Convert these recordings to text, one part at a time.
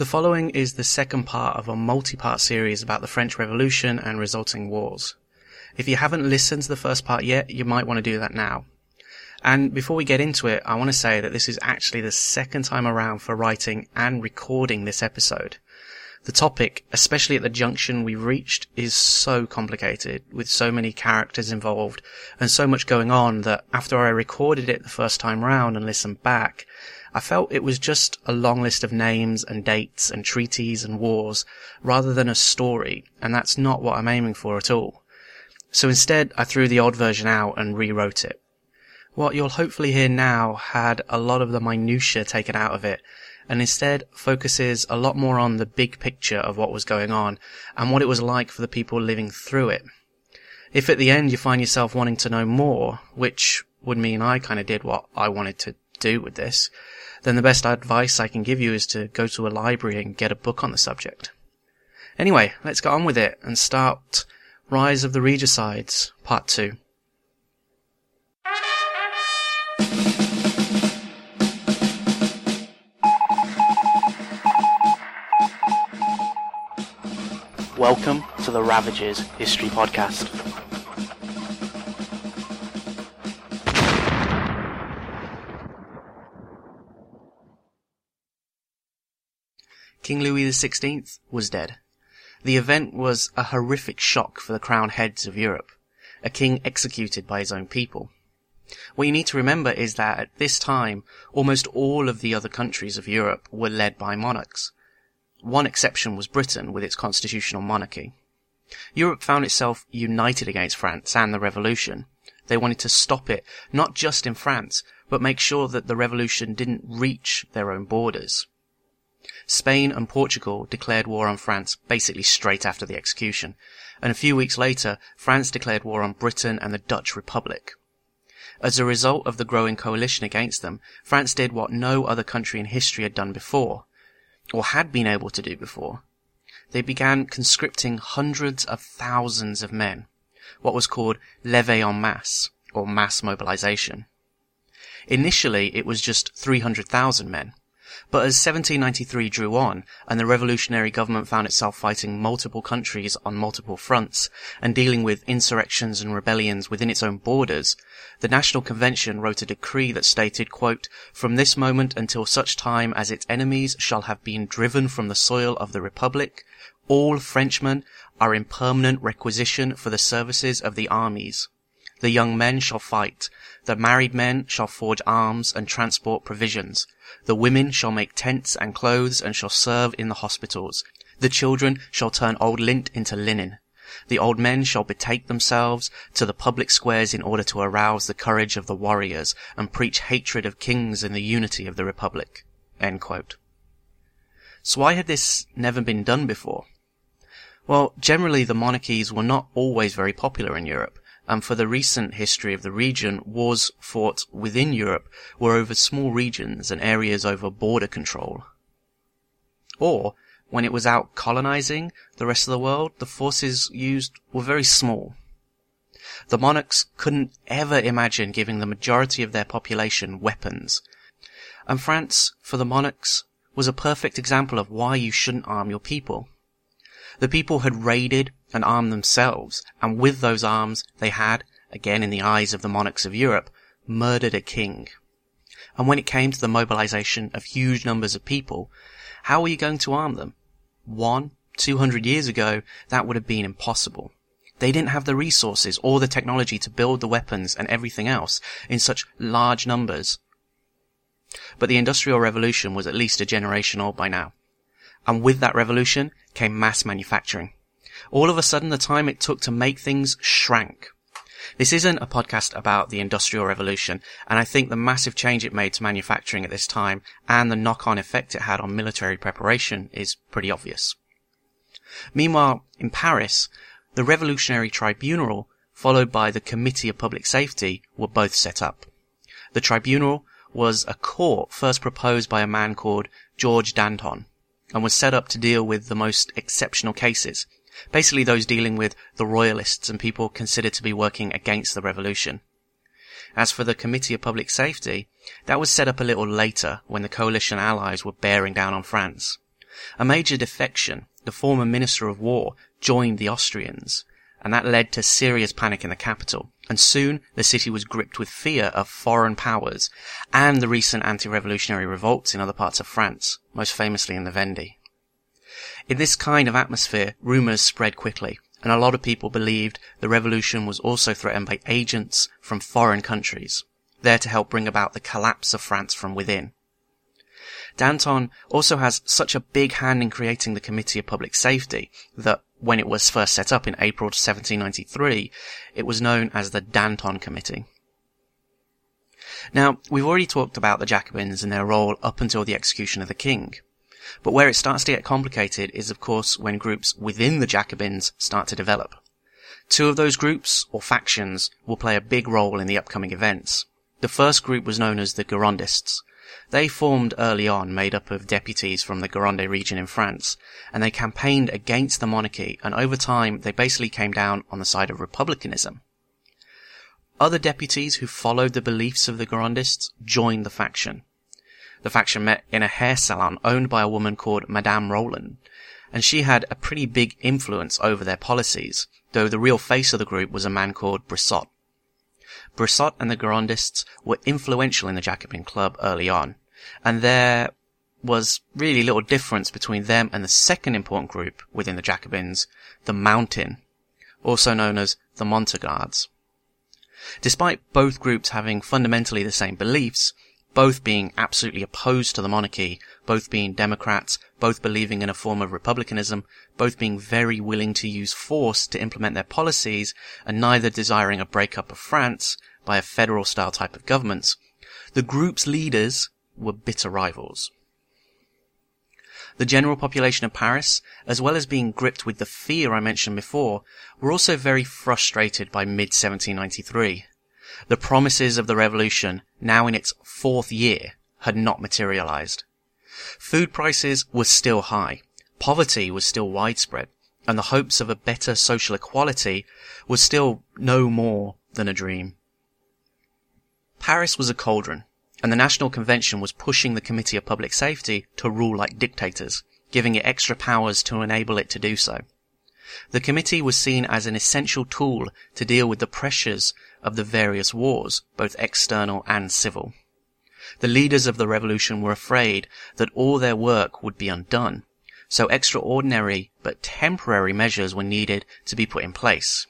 The following is the second part of a multi-part series about the French Revolution and resulting wars. If you haven't listened to the first part yet, you might want to do that now. And before we get into it, I want to say that this is actually the second time around for writing and recording this episode. The topic, especially at the junction we've reached, is so complicated, with so many characters involved, and so much going on that after I recorded it the first time round and listened back, I felt it was just a long list of names and dates and treaties and wars, rather than a story, and that's not what I'm aiming for at all. So instead, I threw the old version out and rewrote it. What you'll hopefully hear now had a lot of the minutiae taken out of it, and instead focuses a lot more on the big picture of what was going on and what it was like for the people living through it. If at the end you find yourself wanting to know more, which would mean I kind of did what I wanted to do with this, then the best advice I can give you is to go to a library and get a book on the subject. Anyway, let's get on with it and start Rise of the Regicides, Part 2. Welcome to the Ravages History Podcast. King Louis XVI was dead. The event was a horrific shock for the crowned heads of Europe, a king executed by his own people. What you need to remember is that at this time, almost all of the other countries of Europe were led by monarchs. One exception was Britain with its constitutional monarchy. Europe found itself united against France and the revolution. They wanted to stop it, not just in France, but make sure that the revolution didn't reach their own borders. Spain and Portugal declared war on France basically straight after the execution, and a few weeks later, France declared war on Britain and the Dutch Republic. As a result of the growing coalition against them, France did what no other country in history had done before or had been able to do before. They began conscripting hundreds of thousands of men, what was called levée en masse, or mass mobilization. Initially, it was just 300,000 men, but as 1793 drew on, and the revolutionary government found itself fighting multiple countries on multiple fronts, and dealing with insurrections and rebellions within its own borders, the National Convention wrote a decree that stated, From this moment until such time as its enemies shall have been driven from the soil of the Republic, all Frenchmen are in permanent requisition for the services of the armies. The young men shall fight. The married men shall forge arms and transport provisions. The women shall make tents and clothes and shall serve in the hospitals. The children shall turn old lint into linen. The old men shall betake themselves to the public squares in order to arouse the courage of the warriors and preach hatred of kings and the unity of the republic. So why had this never been done before? Well, generally the monarchies were not always very popular in Europe and for the recent history of the region, wars fought within Europe were over small regions and areas over border control. Or, when it was out colonizing the rest of the world, the forces used were very small. The monarchs couldn't ever imagine giving the majority of their population weapons. And France, for the monarchs, was a perfect example of why you shouldn't arm your people. The people had raided and armed themselves, and with those arms they had, again in the eyes of the monarchs of Europe, murdered a king. And when it came to the mobilization of huge numbers of people, how were you going to arm them? One, two hundred years ago, that would have been impossible. They didn't have the resources or the technology to build the weapons and everything else in such large numbers. But the Industrial Revolution was at least a generation old by now. And with that revolution came mass manufacturing. All of a sudden, the time it took to make things shrank. This isn't a podcast about the Industrial Revolution, and I think the massive change it made to manufacturing at this time and the knock-on effect it had on military preparation is pretty obvious. Meanwhile, in Paris, the Revolutionary Tribunal, followed by the Committee of Public Safety, were both set up. The tribunal was a court first proposed by a man called George Danton and was set up to deal with the most exceptional cases, basically those dealing with the royalists and people considered to be working against the revolution. As for the Committee of Public Safety, that was set up a little later when the coalition allies were bearing down on France. A major defection, the former Minister of War, joined the Austrians, and that led to serious panic in the capital, and soon the city was gripped with fear of foreign powers and the recent anti-revolutionary revolts in other parts of France, most famously in the Vendée. In this kind of atmosphere, rumors spread quickly, and a lot of people believed the revolution was also threatened by agents from foreign countries, there to help bring about the collapse of France from within. Danton also has such a big hand in creating the Committee of Public Safety that when it was first set up in April 1793, it was known as the Danton Committee. Now, we've already talked about the Jacobins and their role up until the execution of the king. But where it starts to get complicated is of course when groups within the Jacobins start to develop. Two of those groups, or factions, will play a big role in the upcoming events. The first group was known as the Girondists. They formed early on, made up of deputies from the Gironde region in France, and they campaigned against the monarchy, and over time they basically came down on the side of republicanism. Other deputies who followed the beliefs of the Girondists joined the faction. The faction met in a hair salon owned by a woman called Madame Roland, and she had a pretty big influence over their policies, though the real face of the group was a man called Brissot. Brissot and the Girondists were influential in the Jacobin Club early on, and there was really little difference between them and the second important group within the Jacobins, the Mountain, also known as the Montagnards. Despite both groups having fundamentally the same beliefs, both being absolutely opposed to the monarchy, both being Democrats, both believing in a form of republicanism, both being very willing to use force to implement their policies, and neither desiring a breakup of France by a federal style type of governments, the group's leaders were bitter rivals. The general population of Paris, as well as being gripped with the fear I mentioned before, were also very frustrated by mid 1793. The promises of the revolution, now in its fourth year, had not materialized. Food prices were still high, poverty was still widespread, and the hopes of a better social equality was still no more than a dream. Paris was a cauldron, and the National Convention was pushing the Committee of Public Safety to rule like dictators, giving it extra powers to enable it to do so. The committee was seen as an essential tool to deal with the pressures of the various wars, both external and civil. The leaders of the revolution were afraid that all their work would be undone, so extraordinary but temporary measures were needed to be put in place.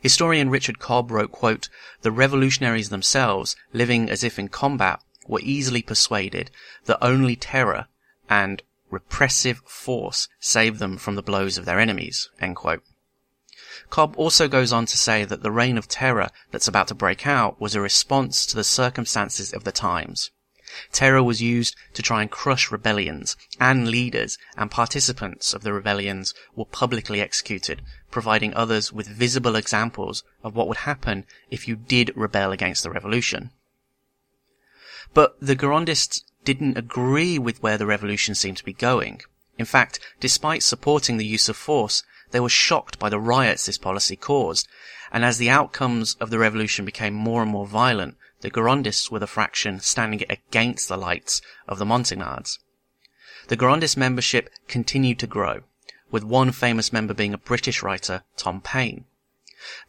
Historian Richard Cobb wrote, quote, The revolutionaries themselves, living as if in combat, were easily persuaded that only terror and repressive force saved them from the blows of their enemies. Cobb also goes on to say that the reign of terror that's about to break out was a response to the circumstances of the times. Terror was used to try and crush rebellions, and leaders and participants of the rebellions were publicly executed, providing others with visible examples of what would happen if you did rebel against the revolution. But the Girondists didn't agree with where the revolution seemed to be going. In fact, despite supporting the use of force, they were shocked by the riots this policy caused, and as the outcomes of the revolution became more and more violent, the Girondists were the fraction standing against the lights of the Montagnards. The Girondist membership continued to grow, with one famous member being a British writer, Tom Paine.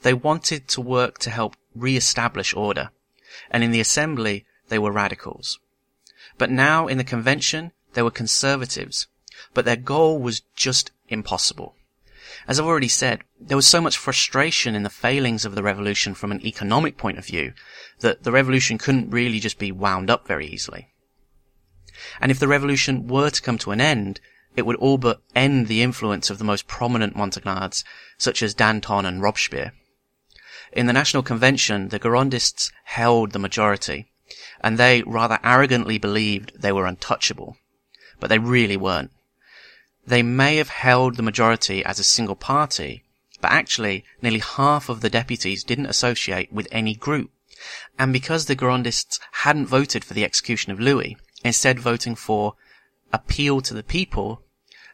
They wanted to work to help re-establish order, and in the assembly they were radicals. But now in the convention they were conservatives, but their goal was just impossible. As I've already said, there was so much frustration in the failings of the revolution from an economic point of view that the revolution couldn't really just be wound up very easily. And if the revolution were to come to an end, it would all but end the influence of the most prominent Montagnards, such as Danton and Robespierre. In the National Convention, the Girondists held the majority, and they rather arrogantly believed they were untouchable. But they really weren't. They may have held the majority as a single party, but actually nearly half of the deputies didn't associate with any group. And because the Girondists hadn't voted for the execution of Louis, instead voting for appeal to the people,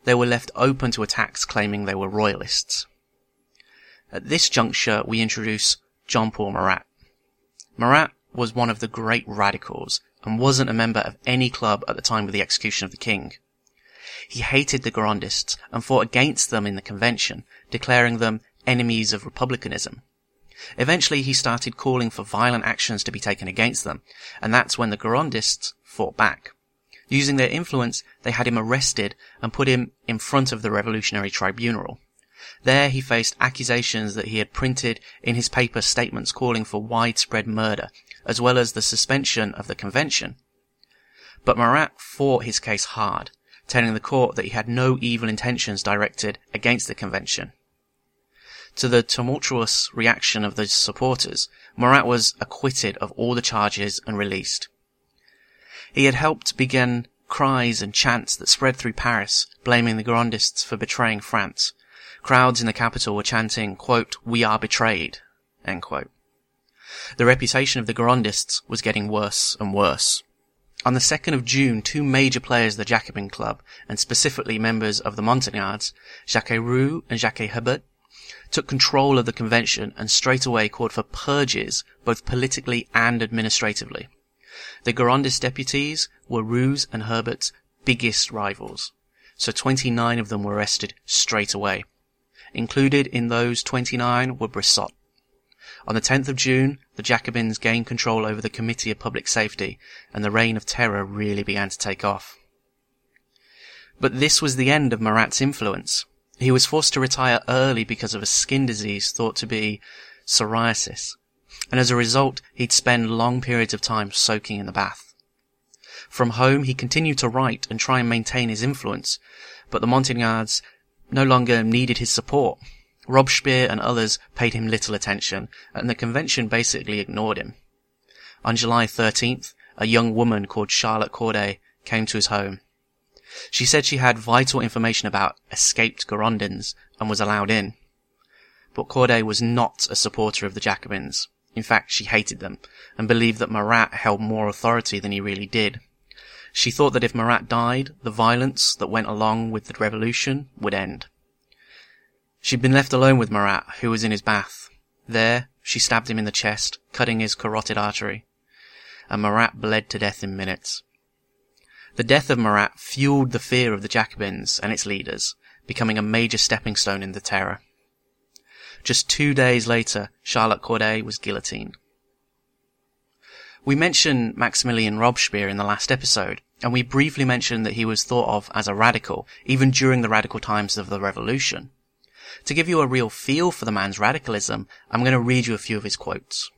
they were left open to attacks claiming they were royalists. At this juncture, we introduce Jean-Paul Marat. Marat was one of the great radicals and wasn't a member of any club at the time of the execution of the king. He hated the Girondists and fought against them in the convention, declaring them enemies of republicanism. Eventually he started calling for violent actions to be taken against them, and that's when the Girondists fought back. Using their influence, they had him arrested and put him in front of the Revolutionary Tribunal. There he faced accusations that he had printed in his paper statements calling for widespread murder, as well as the suspension of the convention. But Marat fought his case hard, telling the court that he had no evil intentions directed against the convention. To the tumultuous reaction of the supporters, Marat was acquitted of all the charges and released. He had helped begin cries and chants that spread through Paris, blaming the Girondists for betraying France. Crowds in the capital were chanting, quote, We are betrayed. The reputation of the Girondists was getting worse and worse. On the 2nd of June, two major players of the Jacobin Club, and specifically members of the Montagnards, Jacques Roux and Jacques Hebert, took control of the convention and straightway called for purges, both politically and administratively. The Girondist deputies were Roux's and Hebert's biggest rivals, so 29 of them were arrested straight away. Included in those 29 were Brissot. On the 10th of June, the Jacobins gained control over the Committee of Public Safety, and the reign of terror really began to take off. But this was the end of Marat's influence. He was forced to retire early because of a skin disease thought to be psoriasis, and as a result, he'd spend long periods of time soaking in the bath. From home, he continued to write and try and maintain his influence, but the Montagnards no longer needed his support. Robespierre and others paid him little attention, and the convention basically ignored him. On July 13th, a young woman called Charlotte Corday came to his home. She said she had vital information about escaped Girondins and was allowed in. But Corday was not a supporter of the Jacobins. In fact, she hated them and believed that Marat held more authority than he really did. She thought that if Marat died, the violence that went along with the revolution would end. She'd been left alone with Marat, who was in his bath. There, she stabbed him in the chest, cutting his carotid artery. And Marat bled to death in minutes. The death of Marat fueled the fear of the Jacobins and its leaders, becoming a major stepping stone in the terror. Just two days later, Charlotte Corday was guillotined. We mentioned Maximilien Robespierre in the last episode, and we briefly mentioned that he was thought of as a radical, even during the radical times of the revolution. To give you a real feel for the man's radicalism, I'm going to read you a few of his quotes.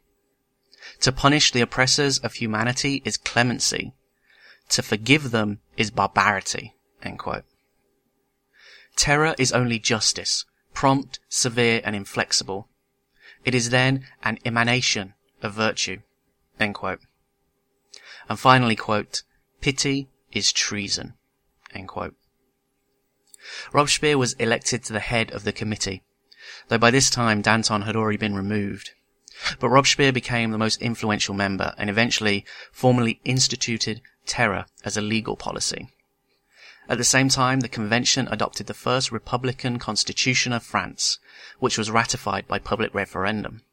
To punish the oppressors of humanity is clemency. To forgive them is barbarity. Terror is only justice, prompt, severe, and inflexible. It is then an emanation of virtue. And finally, quote, pity is treason. Robespierre was elected to the head of the committee, though by this time Danton had already been removed. But Robespierre became the most influential member and eventually formally instituted terror as a legal policy. At the same time, the convention adopted the first republican constitution of France, which was ratified by public referendum.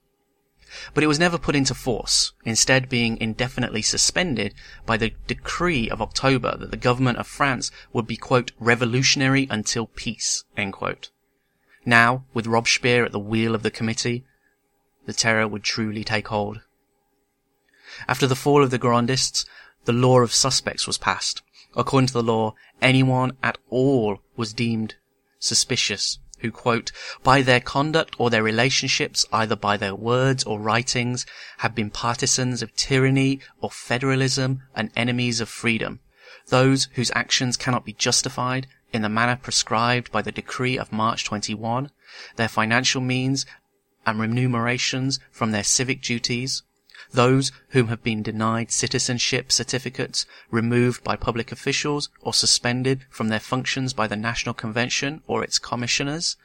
But it was never put into force, instead being indefinitely suspended by the decree of October that the government of France would be, quote, revolutionary until peace, Now, with Robespierre at the wheel of the committee, the terror would truly take hold. After the fall of the Girondists, the law of suspects was passed. According to the law, anyone at all was deemed suspicious who quote, by their conduct or their relationships, either by their words or writings, have been partisans of tyranny or federalism and enemies of freedom. Those whose actions cannot be justified in the manner prescribed by the decree of March 21, their financial means and remunerations from their civic duties, those whom have been denied citizenship certificates, removed by public officials, or suspended from their functions by the National Convention or its commissioners,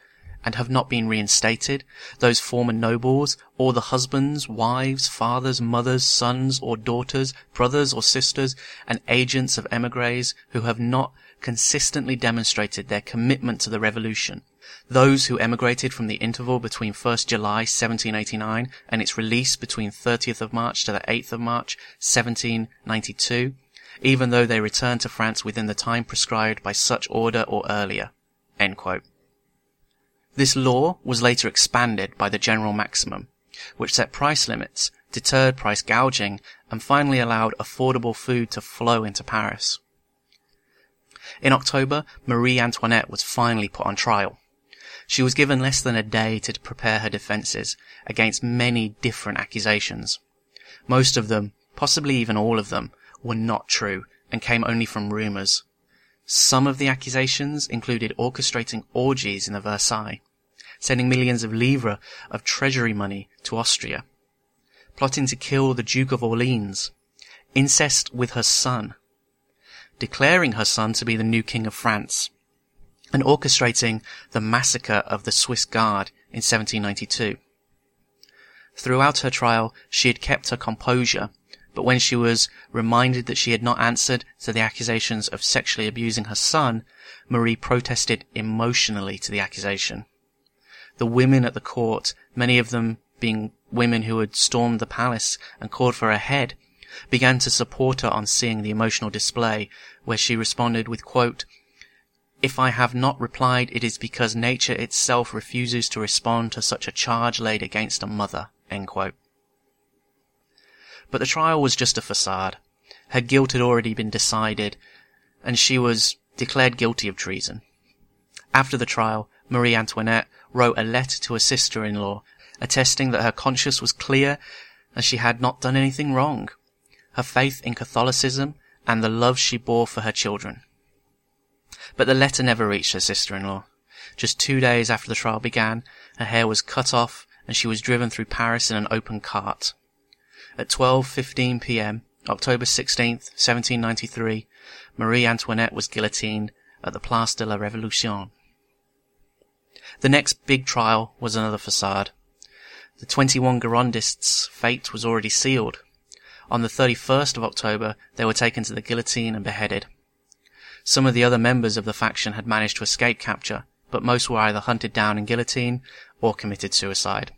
and have not been reinstated, those former nobles, or the husbands, wives, fathers, mothers, sons or daughters, brothers or sisters, and agents of emigres who have not consistently demonstrated their commitment to the revolution, those who emigrated from the interval between 1st July 1789 and its release between 30th of March to the 8th of March 1792, even though they returned to France within the time prescribed by such order or earlier. This law was later expanded by the general maximum, which set price limits, deterred price gouging, and finally allowed affordable food to flow into Paris. In October, Marie Antoinette was finally put on trial. She was given less than a day to prepare her defenses against many different accusations. Most of them, possibly even all of them, were not true and came only from rumors. Some of the accusations included orchestrating orgies in the Versailles, sending millions of livres of treasury money to Austria, plotting to kill the Duke of Orleans, incest with her son, declaring her son to be the new king of France, and orchestrating the massacre of the Swiss Guard in 1792. Throughout her trial, she had kept her composure, but when she was reminded that she had not answered to the accusations of sexually abusing her son, Marie protested emotionally to the accusation the women at the court, many of them being women who had stormed the palace and called for her head, began to support her on seeing the emotional display, where she responded with quote, If I have not replied, it is because nature itself refuses to respond to such a charge laid against a mother. But the trial was just a facade. Her guilt had already been decided, and she was declared guilty of treason. After the trial, Marie Antoinette wrote a letter to her sister-in-law, attesting that her conscience was clear and she had not done anything wrong, her faith in Catholicism and the love she bore for her children. But the letter never reached her sister-in-law. Just two days after the trial began, her hair was cut off and she was driven through Paris in an open cart. At 12.15 p.m., October 16th, 1793, Marie Antoinette was guillotined at the Place de la Révolution. The next big trial was another facade. The 21 Girondists' fate was already sealed. On the 31st of October, they were taken to the guillotine and beheaded. Some of the other members of the faction had managed to escape capture, but most were either hunted down and guillotined or committed suicide.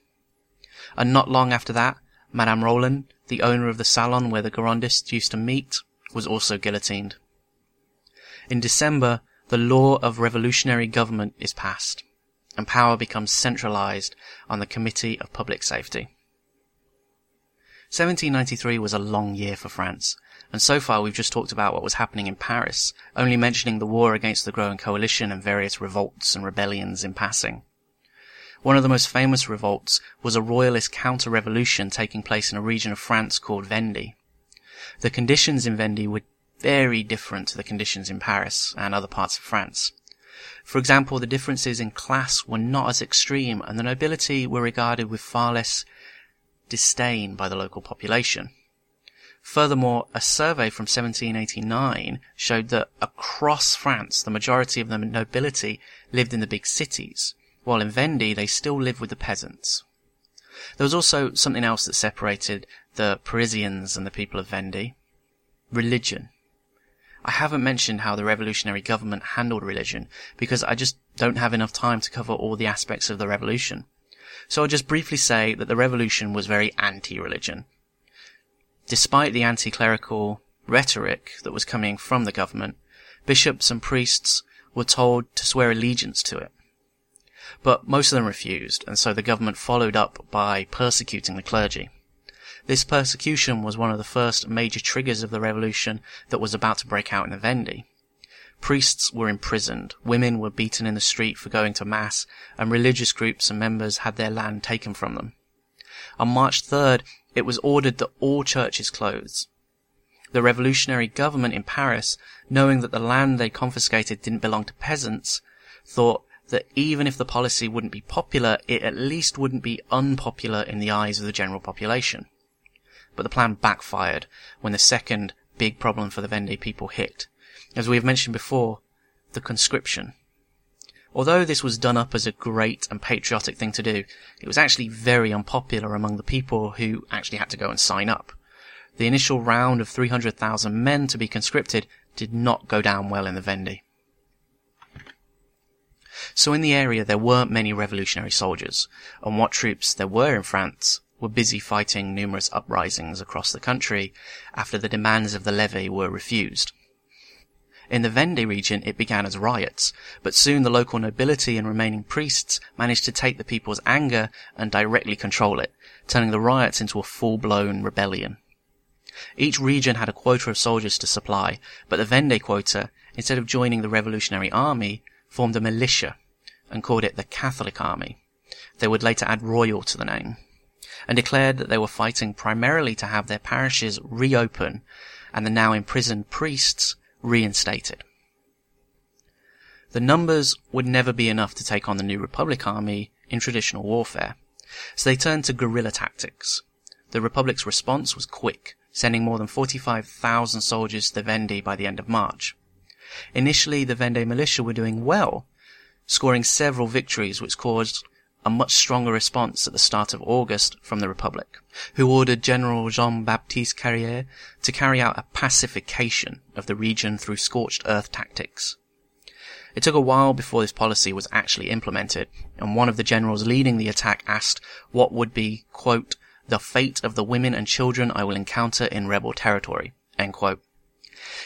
And not long after that, Madame Roland, the owner of the salon where the Girondists used to meet, was also guillotined. In December, the law of revolutionary government is passed and power becomes centralized on the Committee of Public Safety. 1793 was a long year for France, and so far we've just talked about what was happening in Paris, only mentioning the war against the growing coalition and various revolts and rebellions in passing. One of the most famous revolts was a royalist counter-revolution taking place in a region of France called Vendée. The conditions in Vendée were very different to the conditions in Paris and other parts of France. For example, the differences in class were not as extreme, and the nobility were regarded with far less disdain by the local population. Furthermore, a survey from 1789 showed that across France, the majority of the nobility lived in the big cities, while in Vendée they still lived with the peasants. There was also something else that separated the Parisians and the people of Vendée. Religion. I haven't mentioned how the revolutionary government handled religion because I just don't have enough time to cover all the aspects of the revolution. So I'll just briefly say that the revolution was very anti-religion. Despite the anti-clerical rhetoric that was coming from the government, bishops and priests were told to swear allegiance to it. But most of them refused, and so the government followed up by persecuting the clergy. This persecution was one of the first major triggers of the revolution that was about to break out in Vendée. Priests were imprisoned, women were beaten in the street for going to mass, and religious groups and members had their land taken from them. On March 3rd, it was ordered that all churches close. The revolutionary government in Paris, knowing that the land they confiscated didn't belong to peasants, thought that even if the policy wouldn't be popular, it at least wouldn't be unpopular in the eyes of the general population but the plan backfired when the second big problem for the Vendée people hit. As we have mentioned before, the conscription. Although this was done up as a great and patriotic thing to do, it was actually very unpopular among the people who actually had to go and sign up. The initial round of 300,000 men to be conscripted did not go down well in the Vendée. So in the area there weren't many revolutionary soldiers, and what troops there were in France were busy fighting numerous uprisings across the country after the demands of the levy were refused. In the Vendée region, it began as riots, but soon the local nobility and remaining priests managed to take the people's anger and directly control it, turning the riots into a full-blown rebellion. Each region had a quota of soldiers to supply, but the Vendée quota, instead of joining the Revolutionary Army, formed a militia and called it the Catholic Army. They would later add royal to the name and declared that they were fighting primarily to have their parishes reopen and the now imprisoned priests reinstated. The numbers would never be enough to take on the New Republic army in traditional warfare, so they turned to guerrilla tactics. The Republic's response was quick, sending more than 45,000 soldiers to the Vendée by the end of March. Initially, the Vendée militia were doing well, scoring several victories which caused a much stronger response at the start of August from the Republic, who ordered General Jean-Baptiste Carrier to carry out a pacification of the region through scorched earth tactics. It took a while before this policy was actually implemented, and one of the generals leading the attack asked what would be, quote, the fate of the women and children I will encounter in rebel territory,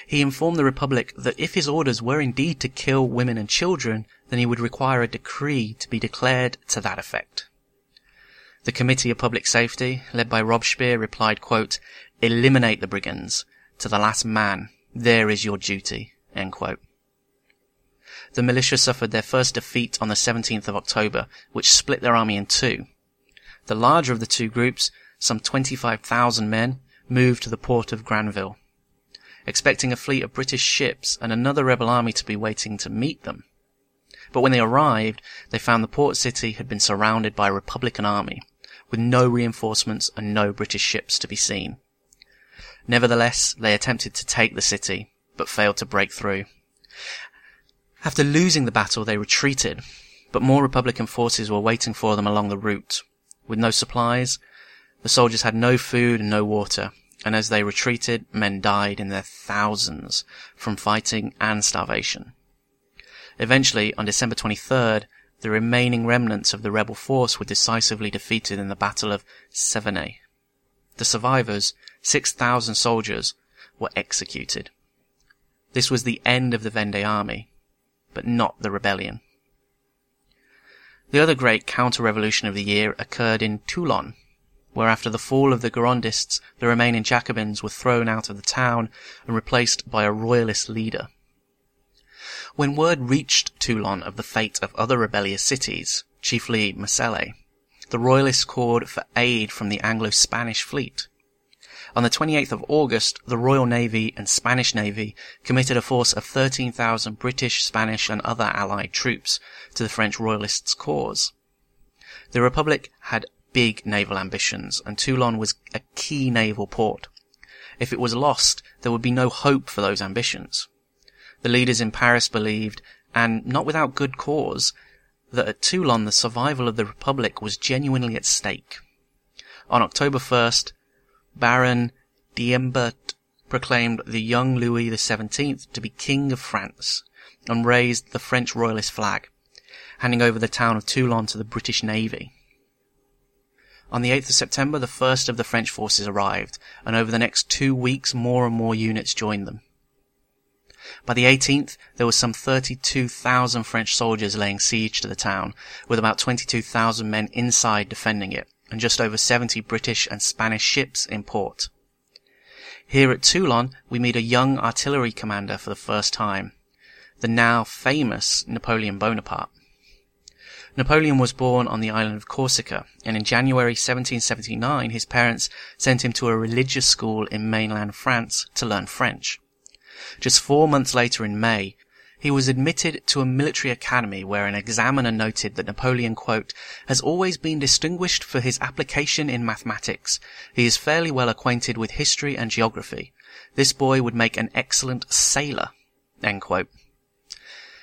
He informed the Republic that if his orders were indeed to kill women and children, then he would require a decree to be declared to that effect. The Committee of Public Safety, led by Robespierre, replied, quote, Eliminate the brigands. To the last man. There is your duty. The militia suffered their first defeat on the 17th of October, which split their army in two. The larger of the two groups, some 25,000 men, moved to the port of Granville, expecting a fleet of British ships and another rebel army to be waiting to meet them. But when they arrived, they found the port city had been surrounded by a Republican army, with no reinforcements and no British ships to be seen. Nevertheless, they attempted to take the city, but failed to break through. After losing the battle, they retreated, but more Republican forces were waiting for them along the route. With no supplies, the soldiers had no food and no water, and as they retreated, men died in their thousands from fighting and starvation. Eventually, on December 23rd, the remaining remnants of the rebel force were decisively defeated in the Battle of Savenay. The survivors, 6,000 soldiers, were executed. This was the end of the Vendée army, but not the rebellion. The other great counter-revolution of the year occurred in Toulon, where after the fall of the Girondists, the remaining Jacobins were thrown out of the town and replaced by a royalist leader. When word reached Toulon of the fate of other rebellious cities, chiefly Marseille, the royalists called for aid from the Anglo-Spanish fleet. On the 28th of August, the Royal Navy and Spanish Navy committed a force of 13,000 British, Spanish and other allied troops to the French royalists' cause. The Republic had big naval ambitions, and Toulon was a key naval port. If it was lost, there would be no hope for those ambitions. The leaders in Paris believed, and not without good cause, that at Toulon the survival of the Republic was genuinely at stake. On October 1st, Baron d'Imbert proclaimed the young Louis XVII to be King of France and raised the French royalist flag, handing over the town of Toulon to the British Navy. On the 8th of September, the first of the French forces arrived, and over the next two weeks more and more units joined them. By the 18th, there were some 32,000 French soldiers laying siege to the town, with about 22,000 men inside defending it, and just over 70 British and Spanish ships in port. Here at Toulon, we meet a young artillery commander for the first time, the now famous Napoleon Bonaparte. Napoleon was born on the island of Corsica, and in January 1779 his parents sent him to a religious school in mainland France to learn French. Just four months later in May, he was admitted to a military academy where an examiner noted that Napoleon, has always been distinguished for his application in mathematics. He is fairly well acquainted with history and geography. This boy would make an excellent sailor,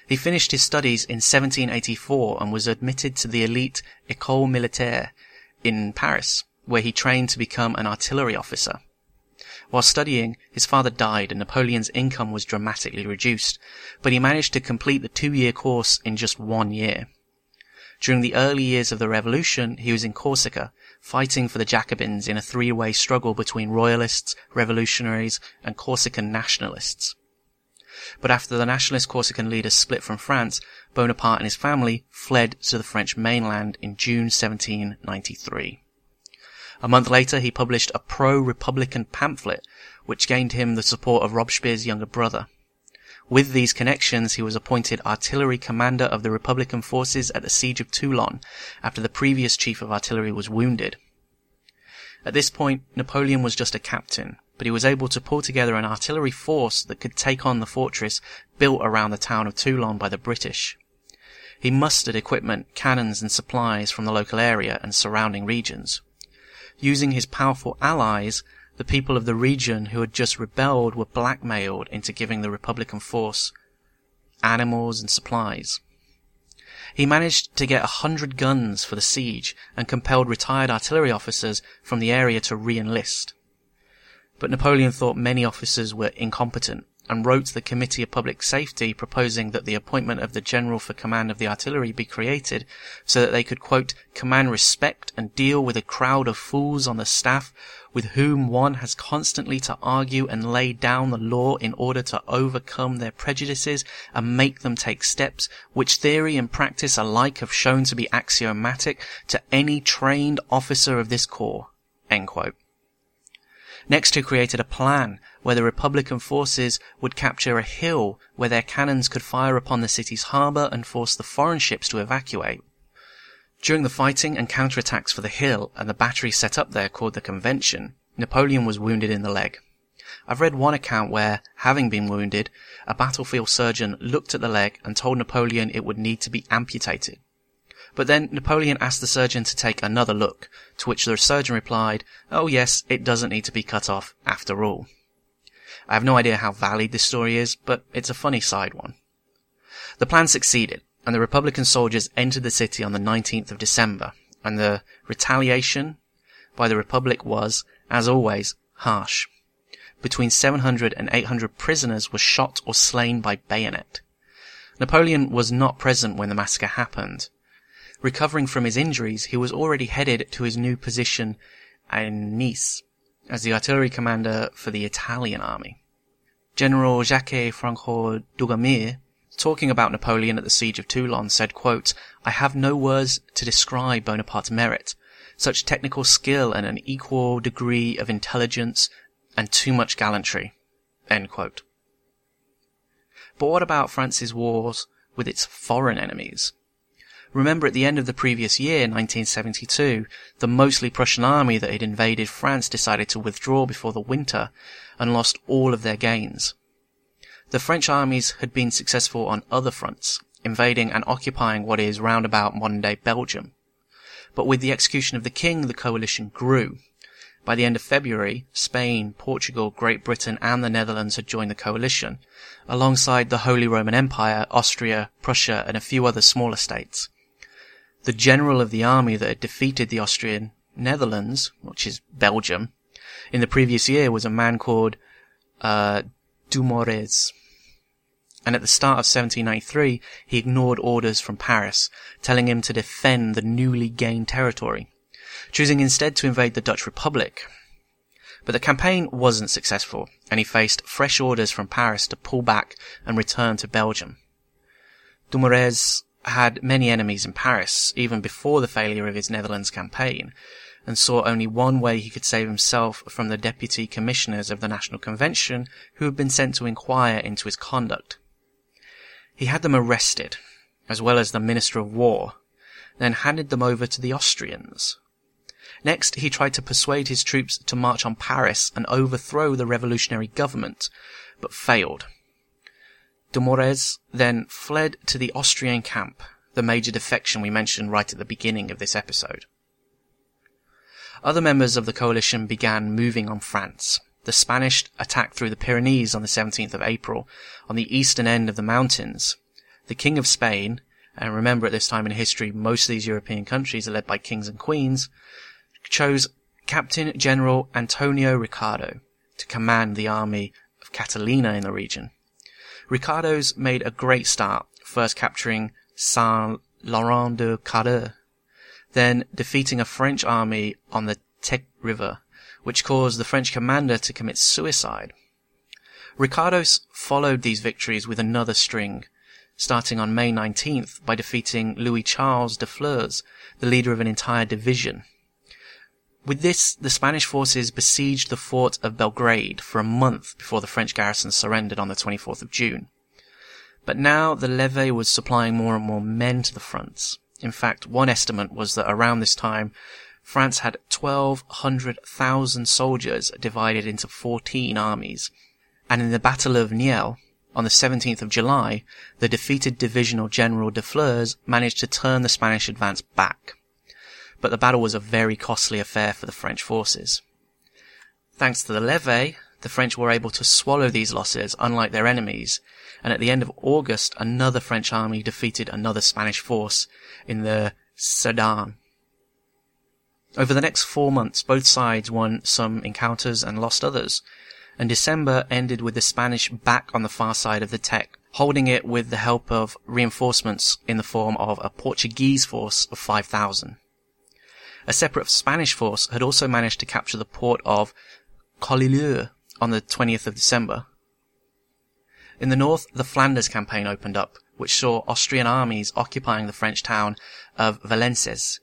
He finished his studies in 1784 and was admitted to the elite École Militaire in Paris, where he trained to become an artillery officer. While studying, his father died and Napoleon's income was dramatically reduced, but he managed to complete the two-year course in just one year. During the early years of the revolution, he was in Corsica, fighting for the Jacobins in a three-way struggle between royalists, revolutionaries, and Corsican nationalists. But after the nationalist Corsican leaders split from France, Bonaparte and his family fled to the French mainland in June 1793. A month later, he published a pro-republican pamphlet, which gained him the support of Robespierre's younger brother. With these connections, he was appointed artillery commander of the Republican forces at the siege of Toulon, after the previous chief of artillery was wounded. At this point, Napoleon was just a captain, but he was able to pull together an artillery force that could take on the fortress built around the town of Toulon by the British. He mustered equipment, cannons, and supplies from the local area and surrounding regions. Using his powerful allies, the people of the region who had just rebelled were blackmailed into giving the Republican force animals and supplies. He managed to get a hundred guns for the siege and compelled retired artillery officers from the area to re-enlist. But Napoleon thought many officers were incompetent and wrote the Committee of Public Safety proposing that the appointment of the General for Command of the Artillery be created so that they could, quote, command respect and deal with a crowd of fools on the staff with whom one has constantly to argue and lay down the law in order to overcome their prejudices and make them take steps which theory and practice alike have shown to be axiomatic to any trained officer of this corps. Next, he created a plan where the Republican forces would capture a hill where their cannons could fire upon the city's harbor and force the foreign ships to evacuate. During the fighting and counterattacks for the hill and the battery set up there called the Convention, Napoleon was wounded in the leg. I've read one account where, having been wounded, a battlefield surgeon looked at the leg and told Napoleon it would need to be amputated. But then Napoleon asked the surgeon to take another look, to which the surgeon replied, Oh yes, it doesn't need to be cut off after all. I have no idea how valid this story is, but it's a funny side one. The plan succeeded, and the Republican soldiers entered the city on the 19th of December, and the retaliation by the Republic was, as always, harsh. Between 700 and 800 prisoners were shot or slain by bayonet. Napoleon was not present when the massacre happened. Recovering from his injuries, he was already headed to his new position in Nice as the artillery commander for the Italian army. General Jacques Francois Dugommier talking about Napoleon at the siege of Toulon, said, quote, I have no words to describe Bonaparte's merit. Such technical skill and an equal degree of intelligence and too much gallantry. But what about France's wars with its foreign enemies? Remember at the end of the previous year, 1972, the mostly Prussian army that had invaded France decided to withdraw before the winter and lost all of their gains. The French armies had been successful on other fronts, invading and occupying what is roundabout modern-day Belgium. But with the execution of the king, the coalition grew. By the end of February, Spain, Portugal, Great Britain, and the Netherlands had joined the coalition, alongside the Holy Roman Empire, Austria, Prussia, and a few other smaller states. The general of the army that had defeated the Austrian Netherlands, which is Belgium, in the previous year was a man called uh, Dumouriez and at the start of 1793 he ignored orders from Paris, telling him to defend the newly gained territory, choosing instead to invade the Dutch Republic. But the campaign wasn't successful, and he faced fresh orders from Paris to pull back and return to Belgium. Dumouriez had many enemies in Paris, even before the failure of his Netherlands campaign, and saw only one way he could save himself from the deputy commissioners of the National Convention who had been sent to inquire into his conduct. He had them arrested, as well as the Minister of War, then handed them over to the Austrians. Next, he tried to persuade his troops to march on Paris and overthrow the revolutionary government, but failed. Dumouriez then fled to the Austrian camp, the major defection we mentioned right at the beginning of this episode. Other members of the coalition began moving on France. The Spanish attacked through the Pyrenees on the 17th of April, on the eastern end of the mountains. The King of Spain, and remember at this time in history most of these European countries are led by kings and queens, chose Captain General Antonio Ricardos to command the army of Catalonia in the region. Ricardos made a great start, first capturing Saint Laurent de Cerdans, then defeating a French army on the Tech River, which caused the French commander to commit suicide. Ricardos followed these victories with another string, starting on May 19th by defeating Louis Charles de Flers, the leader of an entire division. With this, the Spanish forces besieged the fort of Bellegarde for a month before the French garrison surrendered on the 24th of June. But now the levee was supplying more and more men to the fronts. In fact, one estimate was that around this time, France had 1,200,000 soldiers divided into 14 armies. And in the Battle of Niel, on the 17th of July, the defeated divisional general de Flers managed to turn the Spanish advance back but the battle was a very costly affair for the French forces. Thanks to the levee, the French were able to swallow these losses unlike their enemies, and at the end of August another French army defeated another Spanish force in the Cerdagne. Over the next four months, both sides won some encounters and lost others, and December ended with the Spanish back on the far side of the Tech, holding it with the help of reinforcements in the form of a Portuguese force of 5,000. A separate Spanish force had also managed to capture the port of Collioure on the 20th of December. In the north, the Flanders campaign opened up, which saw Austrian armies occupying the French town of Valenciennes,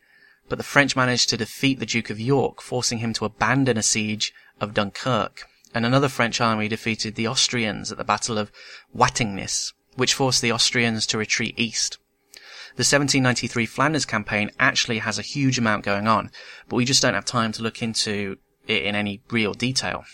but the French managed to defeat the Duke of York, forcing him to abandon a siege of Dunkirk, and another French army defeated the Austrians at the Battle of Wattignies, which forced the Austrians to retreat east. The 1793 Flanders campaign actually has a huge amount going on, but we just don't have time to look into it in any real detail.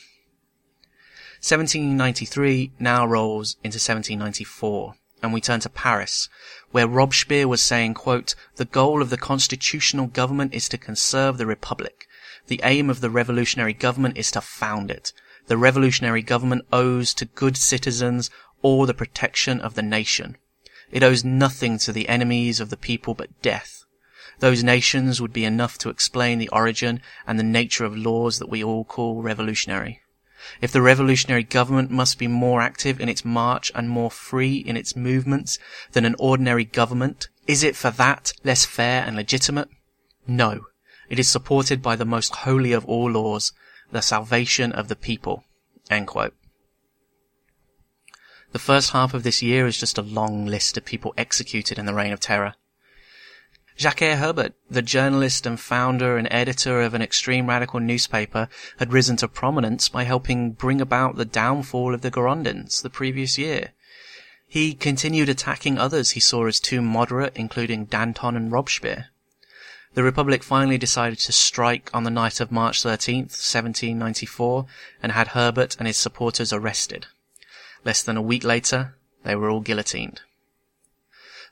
1793 now rolls into 1794, and we turn to Paris, where Robespierre was saying, quote, the goal of the constitutional government is to conserve the republic. The aim of the revolutionary government is to found it. The revolutionary government owes to good citizens all the protection of the nation. It owes nothing to the enemies of the people but death. Those nations would be enough to explain the origin and the nature of laws that we all call revolutionary. If the revolutionary government must be more active in its march and more free in its movements than an ordinary government, is it for that less fair and legitimate? No. It is supported by the most holy of all laws, the salvation of the people. The first half of this year is just a long list of people executed in the Reign of Terror. Jacques Hébert, the journalist and founder and editor of an extreme radical newspaper, had risen to prominence by helping bring about the downfall of the Girondins the previous year. He continued attacking others he saw as too moderate, including Danton and Robespierre. The Republic finally decided to strike on the night of March 13th, 1794, and had Hébert and his supporters arrested. Less than a week later, they were all guillotined.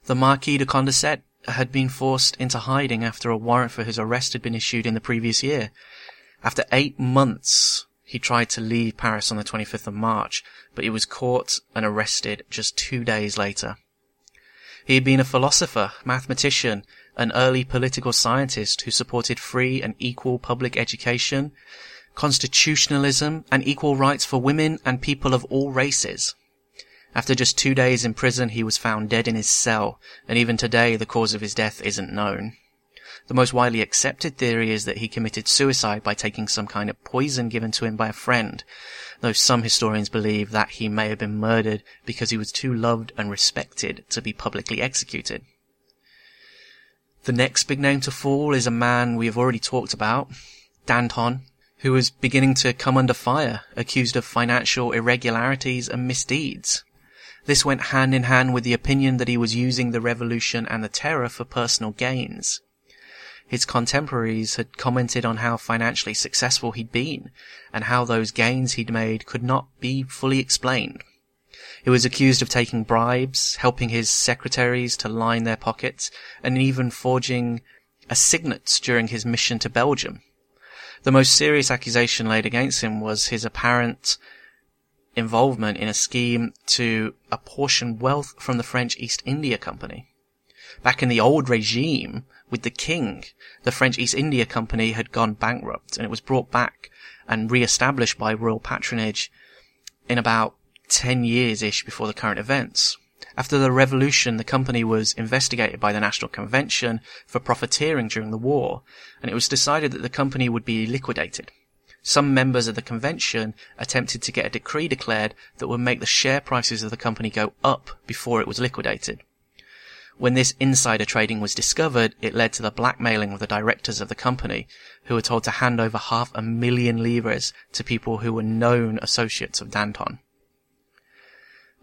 The Marquis de Condorcet had been forced into hiding after a warrant for his arrest had been issued in the previous year. After eight months, he tried to leave Paris on the 25th of March, but he was caught and arrested just two days later. He had been a philosopher, mathematician, an early political scientist who supported free and equal public education constitutionalism, and equal rights for women and people of all races. After just two days in prison, he was found dead in his cell, and even today the cause of his death isn't known. The most widely accepted theory is that he committed suicide by taking some kind of poison given to him by a friend, though some historians believe that he may have been murdered because he was too loved and respected to be publicly executed. The next big name to fall is a man we have already talked about, Danton, who was beginning to come under fire, accused of financial irregularities and misdeeds. This went hand in hand with the opinion that he was using the revolution and the terror for personal gains. His contemporaries had commented on how financially successful he'd been, and how those gains he'd made could not be fully explained. He was accused of taking bribes, helping his secretaries to line their pockets, and even forging assignats during his mission to Belgium. The most serious accusation laid against him was his apparent involvement in a scheme to apportion wealth from the French East India Company. Back in the old regime, with the king, the French East India Company had gone bankrupt and it was brought back and re-established by royal patronage in about 10 years-ish before the current events. After the revolution, the company was investigated by the National Convention for profiteering during the war, and it was decided that the company would be liquidated. Some members of the convention attempted to get a decree declared that would make the share prices of the company go up before it was liquidated. When this insider trading was discovered, it led to the blackmailing of the directors of the company, who were told to hand over half a million livres to people who were known associates of Danton.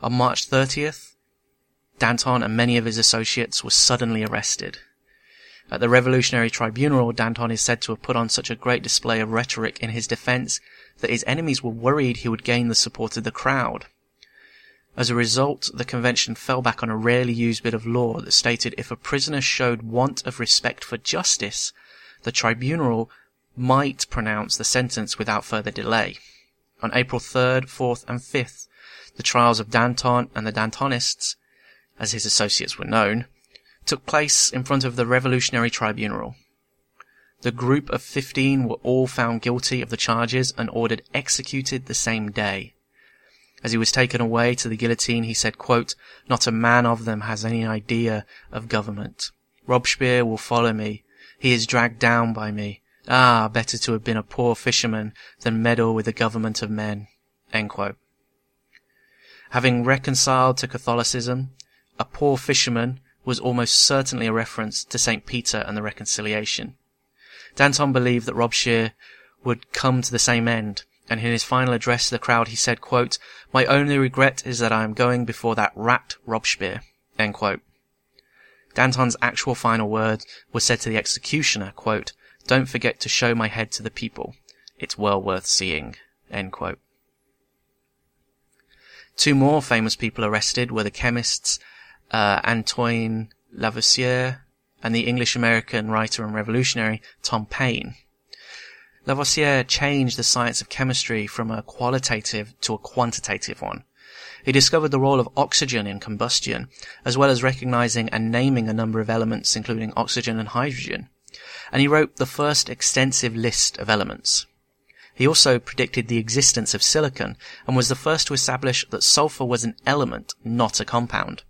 On March 30th, Danton and many of his associates were suddenly arrested. At the Revolutionary Tribunal, Danton is said to have put on such a great display of rhetoric in his defense that his enemies were worried he would gain the support of the crowd. As a result, the convention fell back on a rarely used bit of law that stated if a prisoner showed want of respect for justice, the tribunal might pronounce the sentence without further delay. On April 3rd, 4th, and 5th, the trials of Danton and the Dantonists, as his associates were known, took place in front of the Revolutionary Tribunal. The group of 15 were all found guilty of the charges and ordered executed the same day. As he was taken away to the guillotine, he said, quote, Not a man of them has any idea of government. Robespierre will follow me. He is dragged down by me. Ah, better to have been a poor fisherman than meddle with the government of men. Having reconciled to Catholicism, a poor fisherman was almost certainly a reference to St. Peter and the Reconciliation. Danton believed that Robespierre would come to the same end, and in his final address to the crowd he said, quote, My only regret is that I am going before that rat Robespierre. Danton's actual final words were said to the executioner, quote, Don't forget to show my head to the people. It's well worth seeing. Two more famous people arrested were the chemists uh, Antoine Lavoisier, and the English-American writer and revolutionary Tom Paine. Lavoisier changed the science of chemistry from a qualitative to a quantitative one. He discovered the role of oxygen in combustion, as well as recognizing and naming a number of elements including oxygen and hydrogen. And he wrote the first extensive list of elements. He also predicted the existence of silicon and was the first to establish that sulfur was an element, not a compound.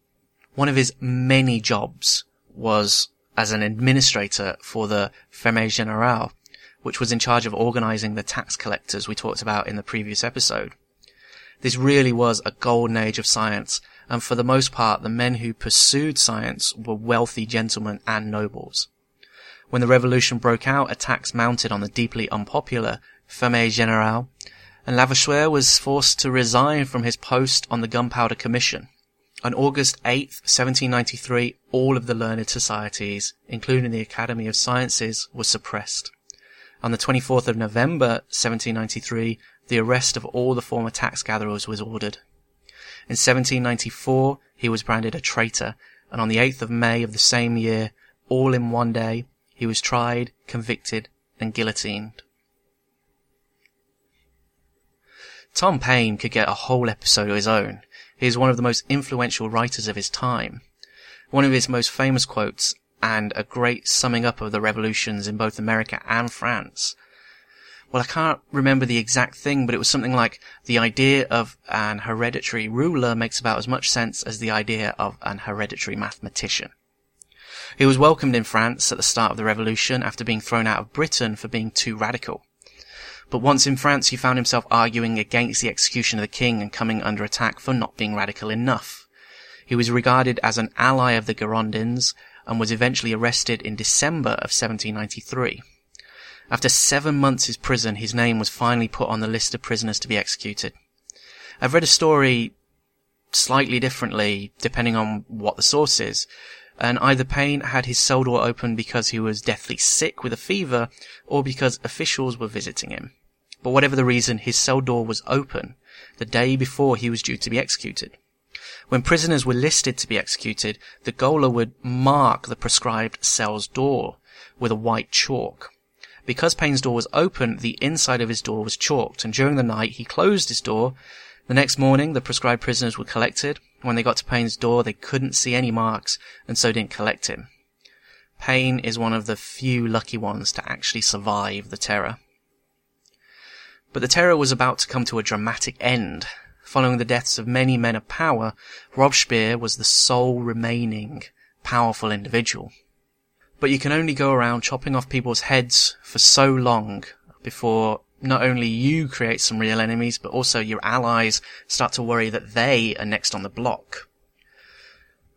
One of his many jobs was as an administrator for the Ferme General, which was in charge of organizing the tax collectors we talked about in the previous episode. This really was a golden age of science, and for the most part, the men who pursued science were wealthy gentlemen and nobles. When the revolution broke out, attacks mounted on the deeply unpopular Ferme General, and Lavoisier was forced to resign from his post on the Gunpowder Commission. On August 8, 1793, all of the learned societies, including the Academy of Sciences, were suppressed. On the 24th of November, 1793, the arrest of all the former tax gatherers was ordered. In 1794, he was branded a traitor, and on the 8th of May of the same year, all in one day, he was tried, convicted, and guillotined. Tom Paine could get a whole episode of his own. He is one of the most influential writers of his time. One of his most famous quotes, and a great summing up of the revolutions in both America and France. Well, I can't remember the exact thing, but it was something like the idea of an hereditary ruler makes about as much sense as the idea of an hereditary mathematician. He was welcomed in France at the start of the revolution after being thrown out of Britain for being too radical. But once in France, he found himself arguing against the execution of the king and coming under attack for not being radical enough. He was regarded as an ally of the Girondins and was eventually arrested in December of 1793. After seven months in prison, his name was finally put on the list of prisoners to be executed. I've read a story slightly differently depending on what the source is, and either Paine had his cell door open because he was deathly sick with a fever or because officials were visiting him. But whatever the reason, his cell door was open the day before he was due to be executed. When prisoners were listed to be executed, the gaoler would mark the prescribed cell's door with a white chalk. Because Paine's door was open, the inside of his door was chalked, and during the night he closed his door. The next morning, the prescribed prisoners were collected. When they got to Paine's door, they couldn't see any marks, and so didn't collect him. Paine is one of the few lucky ones to actually survive the terror. But the terror was about to come to a dramatic end. Following the deaths of many men of power, Robespierre was the sole remaining powerful individual. But you can only go around chopping off people's heads for so long before not only you create some real enemies, but also your allies start to worry that they are next on the block.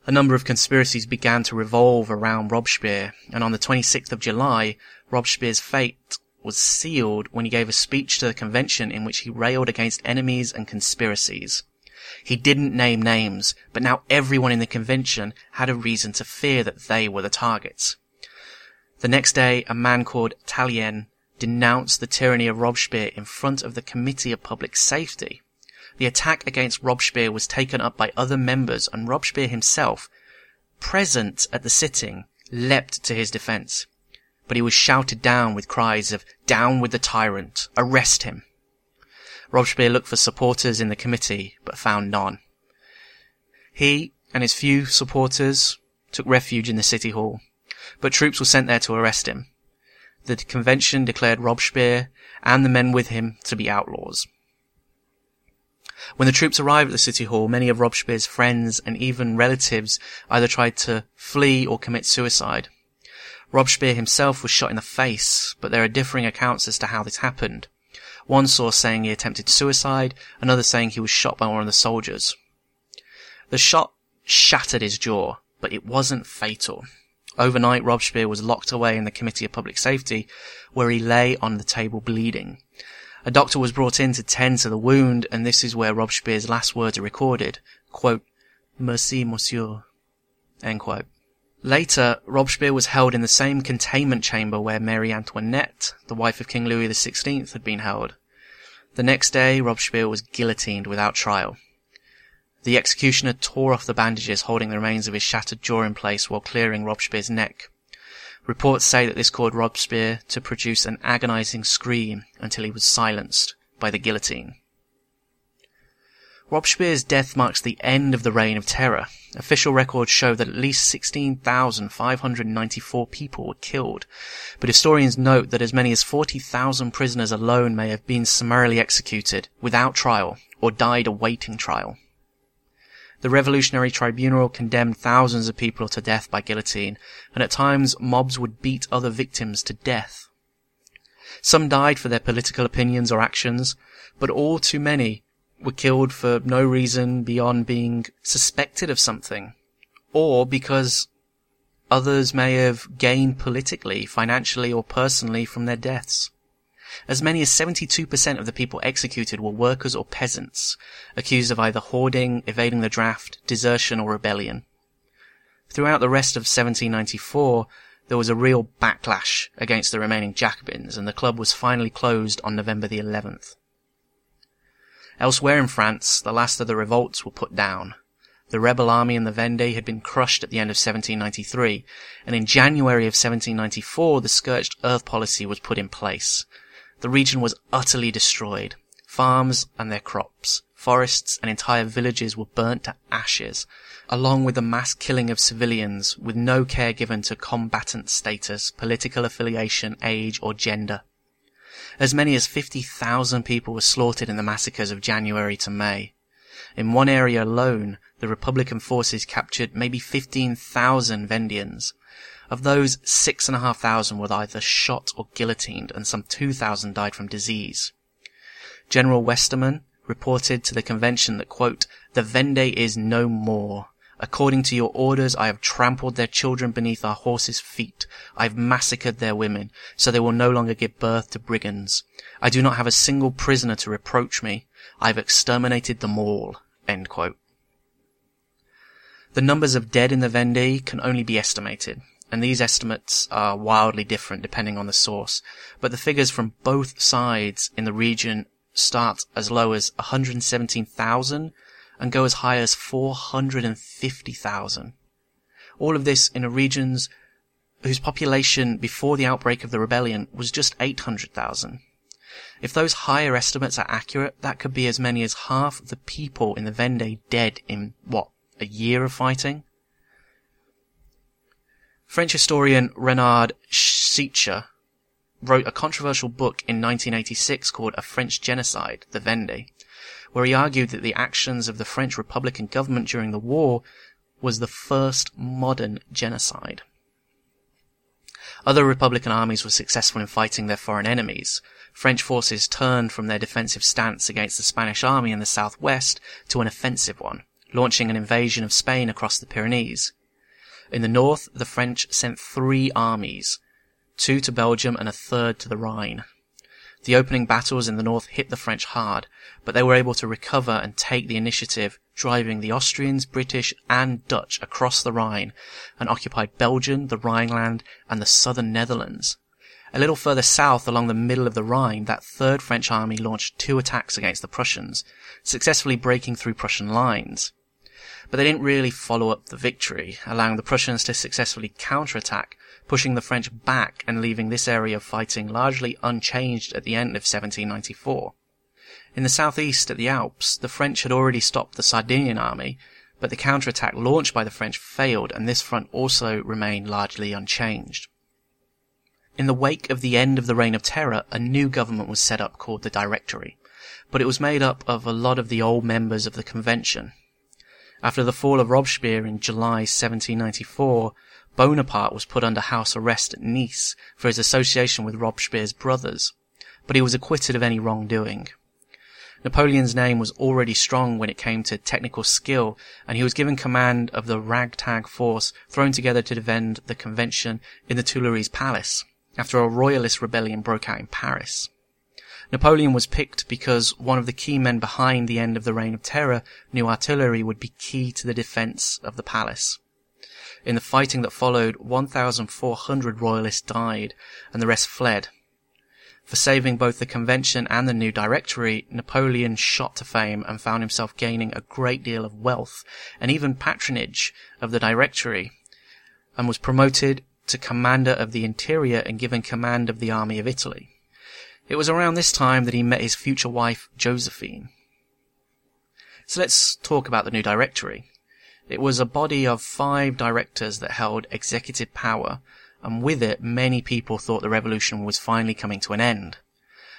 A number of conspiracies began to revolve around Robespierre, and on the 26th of July, Robespierre's fate was sealed when he gave a speech to the convention in which he railed against enemies and conspiracies. He didn't name names, but now everyone in the convention had a reason to fear that they were the targets. The next day, a man called Tallien denounced the tyranny of Robespierre in front of the Committee of Public Safety. The attack against Robespierre was taken up by other members and Robespierre himself, present at the sitting, leapt to his defense but he was shouted down with cries of down with the tyrant, arrest him. Robespierre looked for supporters in the committee, but found none. He and his few supporters took refuge in the city hall, but troops were sent there to arrest him. The convention declared Robespierre and the men with him to be outlaws. When the troops arrived at the city hall, many of Robespierre's friends and even relatives either tried to flee or commit suicide. Robespierre himself was shot in the face, but there are differing accounts as to how this happened. One source saying he attempted suicide, another saying he was shot by one of the soldiers. The shot shattered his jaw, but it wasn't fatal. Overnight, Robespierre was locked away in the Committee of Public Safety, where he lay on the table bleeding. A doctor was brought in to tend to the wound, and this is where Robespierre's last words are recorded. Quote, Merci, monsieur. End quote. Later, Robespierre was held in the same containment chamber where Marie Antoinette, the wife of King Louis XVI, had been held. The next day, Robespierre was guillotined without trial. The executioner tore off the bandages holding the remains of his shattered jaw in place while clearing Robespierre's neck. Reports say that this caused Robespierre to produce an agonizing scream until he was silenced by the guillotine. Robespierre's death marks the end of the reign of terror. Official records show that at least 16,594 people were killed, but historians note that as many as 40,000 prisoners alone may have been summarily executed without trial or died awaiting trial. The Revolutionary Tribunal condemned thousands of people to death by guillotine, and at times mobs would beat other victims to death. Some died for their political opinions or actions, but all too many were killed for no reason beyond being suspected of something, or because others may have gained politically, financially, or personally from their deaths. As many as 72% of the people executed were workers or peasants, accused of either hoarding, evading the draft, desertion, or rebellion. Throughout the rest of 1794, there was a real backlash against the remaining Jacobins, and the club was finally closed on November the 11th. Elsewhere in France, the last of the revolts were put down. The rebel army in the Vendée had been crushed at the end of 1793, and in January of 1794 the scorched earth policy was put in place. The region was utterly destroyed. Farms and their crops, forests and entire villages were burnt to ashes, along with the mass killing of civilians with no care given to combatant status, political affiliation, age, or gender. As many as 50,000 people were slaughtered in the massacres of January to May. In one area alone, the Republican forces captured maybe 15,000 Vendeans. Of those, 6,500 were either shot or guillotined, and some 2,000 died from disease. General Westermann reported to the convention that, quote, the Vendée is no more. According to your orders, I have trampled their children beneath our horses' feet. I have massacred their women, so they will no longer give birth to brigands. I do not have a single prisoner to reproach me. I have exterminated them all. The numbers of dead in the Vendée can only be estimated, and these estimates are wildly different depending on the source, but the figures from both sides in the region start as low as 117,000 and go as high as 450,000. All of this in a regions whose population before the outbreak of the rebellion was just 800,000. If those higher estimates are accurate, that could be as many as half the people in the Vendée dead in, what, a year of fighting? French historian Reynald Secher wrote a controversial book in 1986 called A French Genocide, The Vendée, where he argued that the actions of the French Republican government during the war was the first modern genocide. Other Republican armies were successful in fighting their foreign enemies. French forces turned from their defensive stance against the Spanish army in the southwest to an offensive one, launching an invasion of Spain across the Pyrenees. In the north, the French sent three armies, two to Belgium and a third to the Rhine. The opening battles in the north hit the French hard, but they were able to recover and take the initiative, driving the Austrians, British, and Dutch across the Rhine and occupied Belgium, the Rhineland, and the southern Netherlands. A little further south along the middle of the Rhine, that third French army launched two attacks against the Prussians, successfully breaking through Prussian lines. But they didn't really follow up the victory, allowing the Prussians to successfully counterattack pushing the French back and leaving this area of fighting largely unchanged at the end of 1794. In the southeast at the Alps, the French had already stopped the Sardinian army, but the counterattack launched by the French failed and this front also remained largely unchanged. In the wake of the end of the Reign of Terror, a new government was set up called the Directory, but it was made up of a lot of the old members of the convention. After the fall of Robespierre in July 1794, Bonaparte was put under house arrest at Nice for his association with Robespierre's brothers, but he was acquitted of any wrongdoing. Napoleon's name was already strong when it came to technical skill, and he was given command of the ragtag force thrown together to defend the convention in the Tuileries Palace after a royalist rebellion broke out in Paris. Napoleon was picked because one of the key men behind the end of the Reign of Terror knew artillery would be key to the defense of the palace. In the fighting that followed, 1,400 royalists died, and the rest fled. For saving both the convention and the new directory, Napoleon shot to fame and found himself gaining a great deal of wealth and even patronage of the directory, and was promoted to commander of the interior and given command of the army of Italy. It was around this time that he met his future wife, Josephine. So let's talk about the new directory. It was a body of five directors that held executive power, and with it many people thought the revolution was finally coming to an end.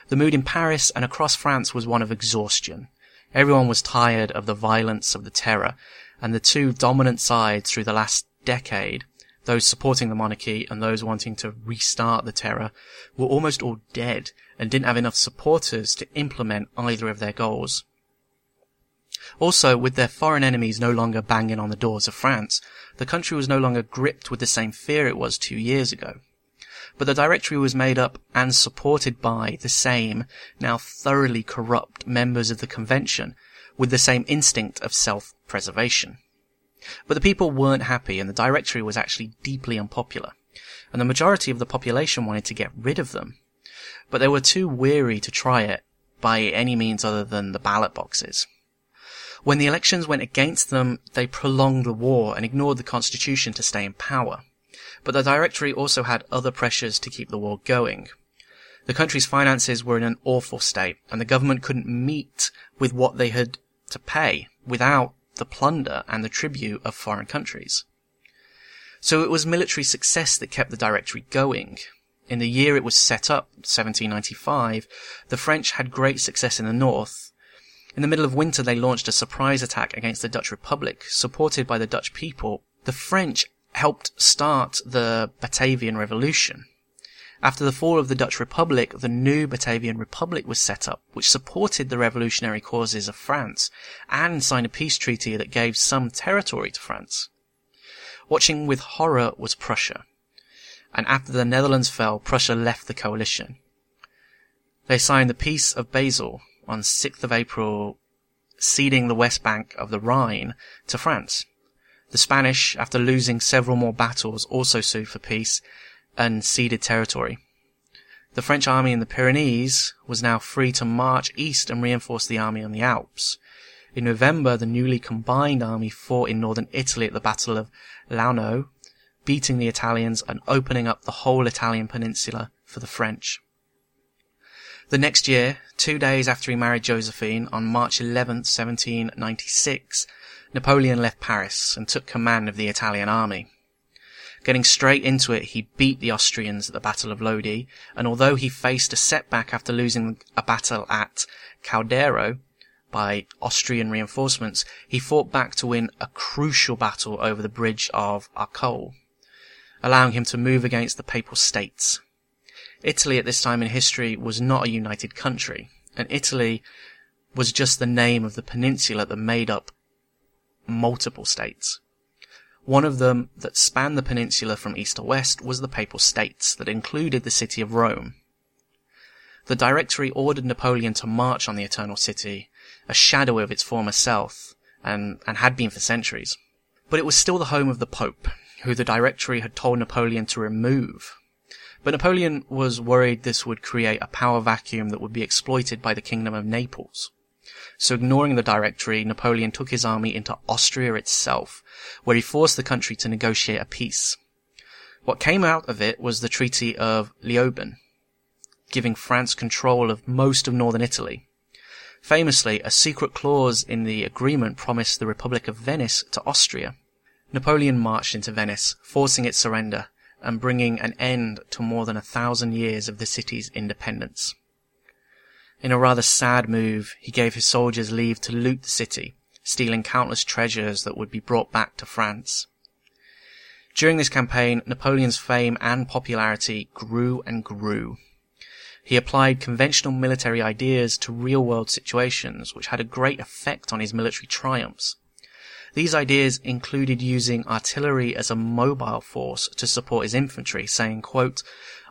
The mood in Paris and across France was one of exhaustion. Everyone was tired of the violence of the terror, and the two dominant sides through the last decade, those supporting the monarchy and those wanting to restart the terror, were almost all dead and didn't have enough supporters to implement either of their goals. Also, with their foreign enemies no longer banging on the doors of France, the country was no longer gripped with the same fear it was two years ago. But the directory was made up and supported by the same, now thoroughly corrupt members of the convention, with the same instinct of self-preservation. But the people weren't happy and the directory was actually deeply unpopular, and the majority of the population wanted to get rid of them. But they were too weary to try it by any means other than the ballot boxes. When the elections went against them, they prolonged the war and ignored the constitution to stay in power. But the directory also had other pressures to keep the war going. The country's finances were in an awful state, and the government couldn't meet with what they had to pay without the plunder and the tribute of foreign countries. So it was military success that kept the directory going. In the year it was set up, 1795, the French had great success in the north, in the middle of winter, they launched a surprise attack against the Dutch Republic, supported by the Dutch people. The French helped start the Batavian Revolution. After the fall of the Dutch Republic, the new Batavian Republic was set up, which supported the revolutionary causes of France and signed a peace treaty that gave some territory to France. Watching with horror was Prussia. And after the Netherlands fell, Prussia left the coalition. They signed the Peace of Basel, on 6th of April, ceding the west bank of the Rhine to France. The Spanish, after losing several more battles, also sued for peace and ceded territory. The French army in the Pyrenees was now free to march east and reinforce the army on the Alps. In November, the newly combined army fought in northern Italy at the Battle of Loano, beating the Italians and opening up the whole Italian peninsula for the French. The next year, two days after he married Josephine, on March 11, 1796, Napoleon left Paris and took command of the Italian army. Getting straight into it, he beat the Austrians at the Battle of Lodi, and although he faced a setback after losing a battle at Caldiero, by Austrian reinforcements, he fought back to win a crucial battle over the bridge of Arcole, allowing him to move against the Papal States. Italy at this time in history was not a united country, and Italy was just the name of the peninsula that made up multiple states. One of them that spanned the peninsula from east to west was the Papal States that included the city of Rome. The Directory ordered Napoleon to march on the Eternal City, a shadow of its former self, and, and had been for centuries. But it was still the home of the Pope, who the Directory had told Napoleon to remove. But Napoleon was worried this would create a power vacuum that would be exploited by the Kingdom of Naples. So ignoring the Directory, Napoleon took his army into Austria itself, where he forced the country to negotiate a peace. What came out of it was the Treaty of Leoben, giving France control of most of northern Italy. Famously, a secret clause in the agreement promised the Republic of Venice to Austria. Napoleon marched into Venice, forcing its surrender, and bringing an end to more than a thousand years of the city's independence. In a rather sad move, he gave his soldiers leave to loot the city, stealing countless treasures that would be brought back to France. During this campaign, Napoleon's fame and popularity grew and grew. He applied conventional military ideas to real-world situations, which had a great effect on his military triumphs. These ideas included using artillery as a mobile force to support his infantry, saying, quote,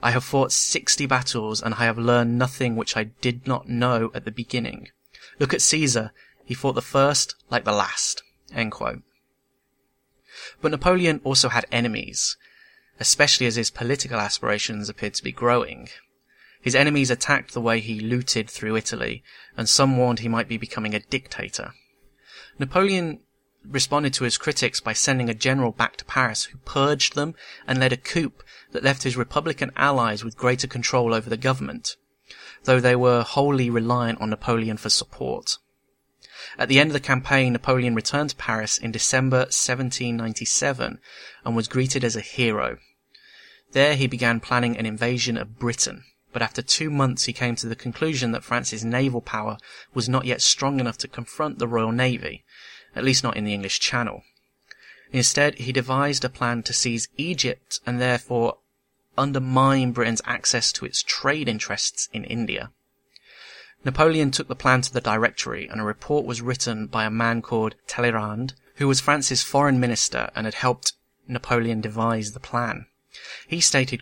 I have fought sixty battles and I have learned nothing which I did not know at the beginning. Look at Caesar. He fought the first like the last. But Napoleon also had enemies, especially as his political aspirations appeared to be growing. His enemies attacked the way he looted through Italy, and some warned he might be becoming a dictator. Napoleon responded to his critics by sending a general back to Paris who purged them and led a coup that left his Republican allies with greater control over the government, though they were wholly reliant on Napoleon for support. At the end of the campaign, Napoleon returned to Paris in December 1797 and was greeted as a hero. There he began planning an invasion of Britain but after two months he came to the conclusion that France's naval power was not yet strong enough to confront the Royal Navy, at least not in the English Channel. Instead, he devised a plan to seize Egypt and therefore undermine Britain's access to its trade interests in India. Napoleon took the plan to the Directory and a report was written by a man called Talleyrand, who was France's foreign minister and had helped Napoleon devise the plan. He stated,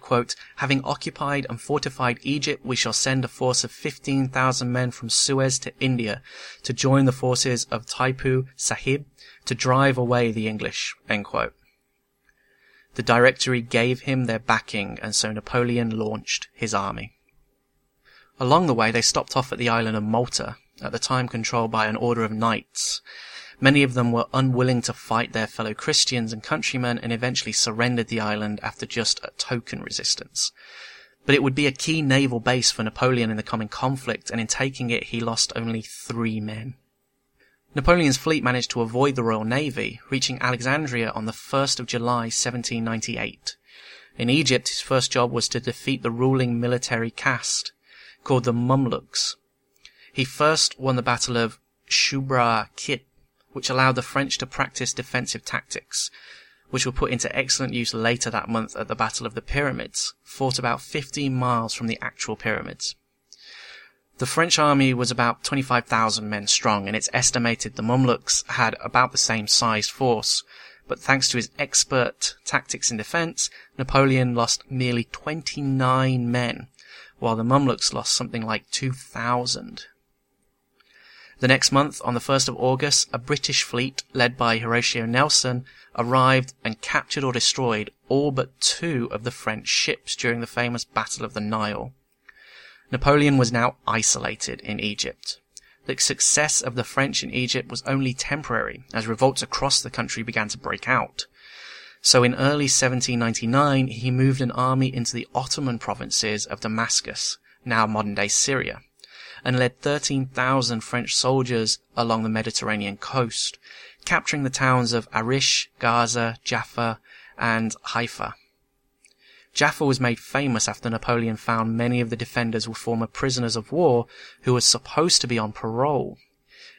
Having occupied and fortified Egypt, we shall send a force of 15,000 men from Suez to India to join the forces of Tipu Sahib to drive away the English, The Directory gave him their backing and so Napoleon launched his army. Along the way, they stopped off at the island of Malta, at the time controlled by an order of knights, Many of them were unwilling to fight their fellow Christians and countrymen and eventually surrendered the island after just a token resistance. But it would be a key naval base for Napoleon in the coming conflict, and in taking it he lost only three men. Napoleon's fleet managed to avoid the Royal Navy, reaching Alexandria on the 1st of July 1798. In Egypt, his first job was to defeat the ruling military caste, called the Mamluks. He first won the Battle of Shubra Khit which allowed the French to practice defensive tactics, which were put into excellent use later that month at the Battle of the Pyramids, fought about 15 miles from the actual pyramids. The French army was about 25,000 men strong, and it's estimated the Mamluks had about the same sized force, but thanks to his expert tactics in defense, Napoleon lost nearly 29 men, while the Mamluks lost something like 2,000. The next month, on the 1st of August, a British fleet led by Horatio Nelson arrived and captured or destroyed all but two of the French ships during the famous Battle of the Nile. Napoleon was now isolated in Egypt. The success of the French in Egypt was only temporary, as revolts across the country began to break out. So in early 1799, he moved an army into the Ottoman provinces of Damascus, now modern day Syria and led 13,000 French soldiers along the Mediterranean coast, capturing the towns of Arish, Gaza, Jaffa, and Haifa. Jaffa was made famous after Napoleon found many of the defenders were former prisoners of war who were supposed to be on parole.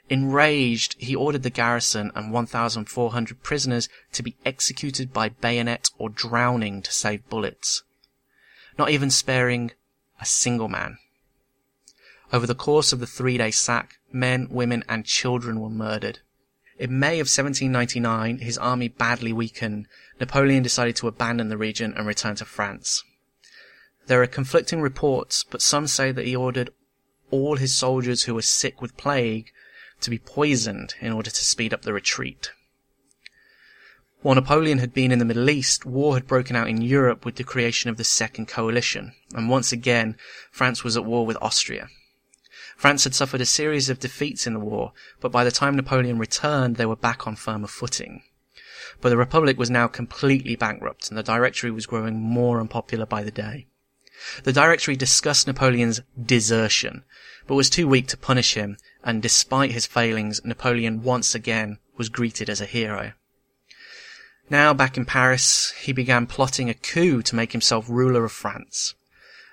Enraged, he ordered the garrison and 1,400 prisoners to be executed by bayonet or drowning to save bullets, not even sparing a single man. Over the course of the three-day sack, men, women, and children were murdered. In May of 1799, his army badly weakened, Napoleon decided to abandon the region and return to France. There are conflicting reports, but some say that he ordered all his soldiers who were sick with plague to be poisoned in order to speed up the retreat. While Napoleon had been in the Middle East, war had broken out in Europe with the creation of the Second Coalition, and once again, France was at war with Austria. France had suffered a series of defeats in the war, but by the time Napoleon returned, they were back on firmer footing. But the Republic was now completely bankrupt, and the Directory was growing more unpopular by the day. The Directory discussed Napoleon's desertion, but was too weak to punish him, and despite his failings, Napoleon once again was greeted as a hero. Now back in Paris, he began plotting a coup to make himself ruler of France.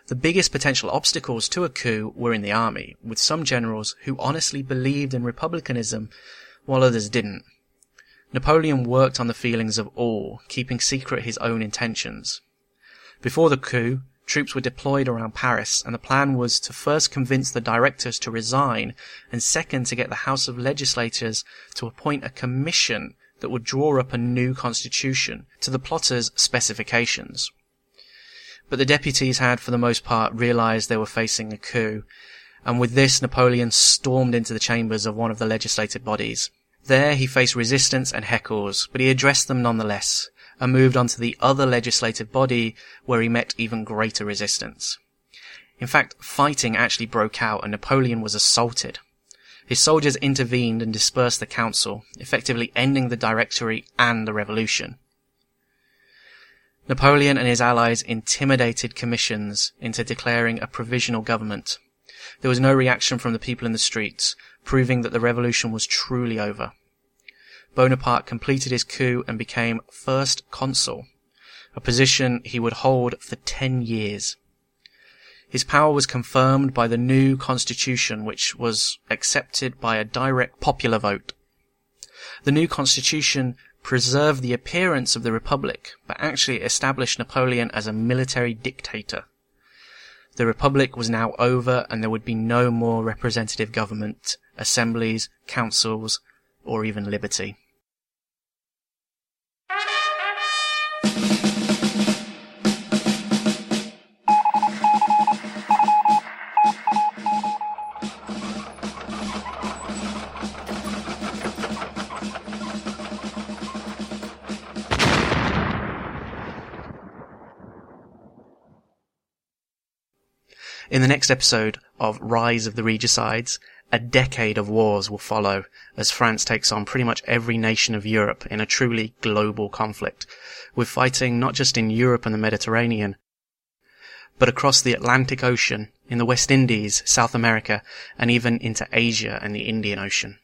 The biggest potential obstacles to a coup were in the army, with some generals who honestly believed in republicanism, while others didn't. Napoleon worked on the feelings of all, keeping secret his own intentions. Before the coup, Troops were deployed around Paris, and the plan was to first convince the directors to resign, and second to get the House of Legislators to appoint a commission that would draw up a new constitution to the plotters' specifications. But the deputies had, for the most part, realized they were facing a coup, and with this Napoleon stormed into the chambers of one of the legislative bodies. There he faced resistance and heckles, but he addressed them nonetheless, and moved on to the other legislative body where he met even greater resistance. In fact, fighting actually broke out and Napoleon was assaulted. His soldiers intervened and dispersed the council, effectively ending the Directory and the revolution. Napoleon and his allies intimidated commissions into declaring a provisional government. There was no reaction from the people in the streets, proving that the revolution was truly over. Bonaparte completed his coup and became first consul, a position he would hold for 10 years. His power was confirmed by the new constitution, which was accepted by a direct popular vote. The new constitution preserved the appearance of the republic, but actually establish Napoleon as a military dictator. The republic was now over and there would be no more representative government, assemblies, councils, or even liberty. In the next episode of Rise of the Regicides, a decade of wars will follow as France takes on pretty much every nation of Europe in a truly global conflict, with fighting not just in Europe and the Mediterranean, but across the Atlantic Ocean, in the West Indies, South America, and even into Asia and the Indian Ocean.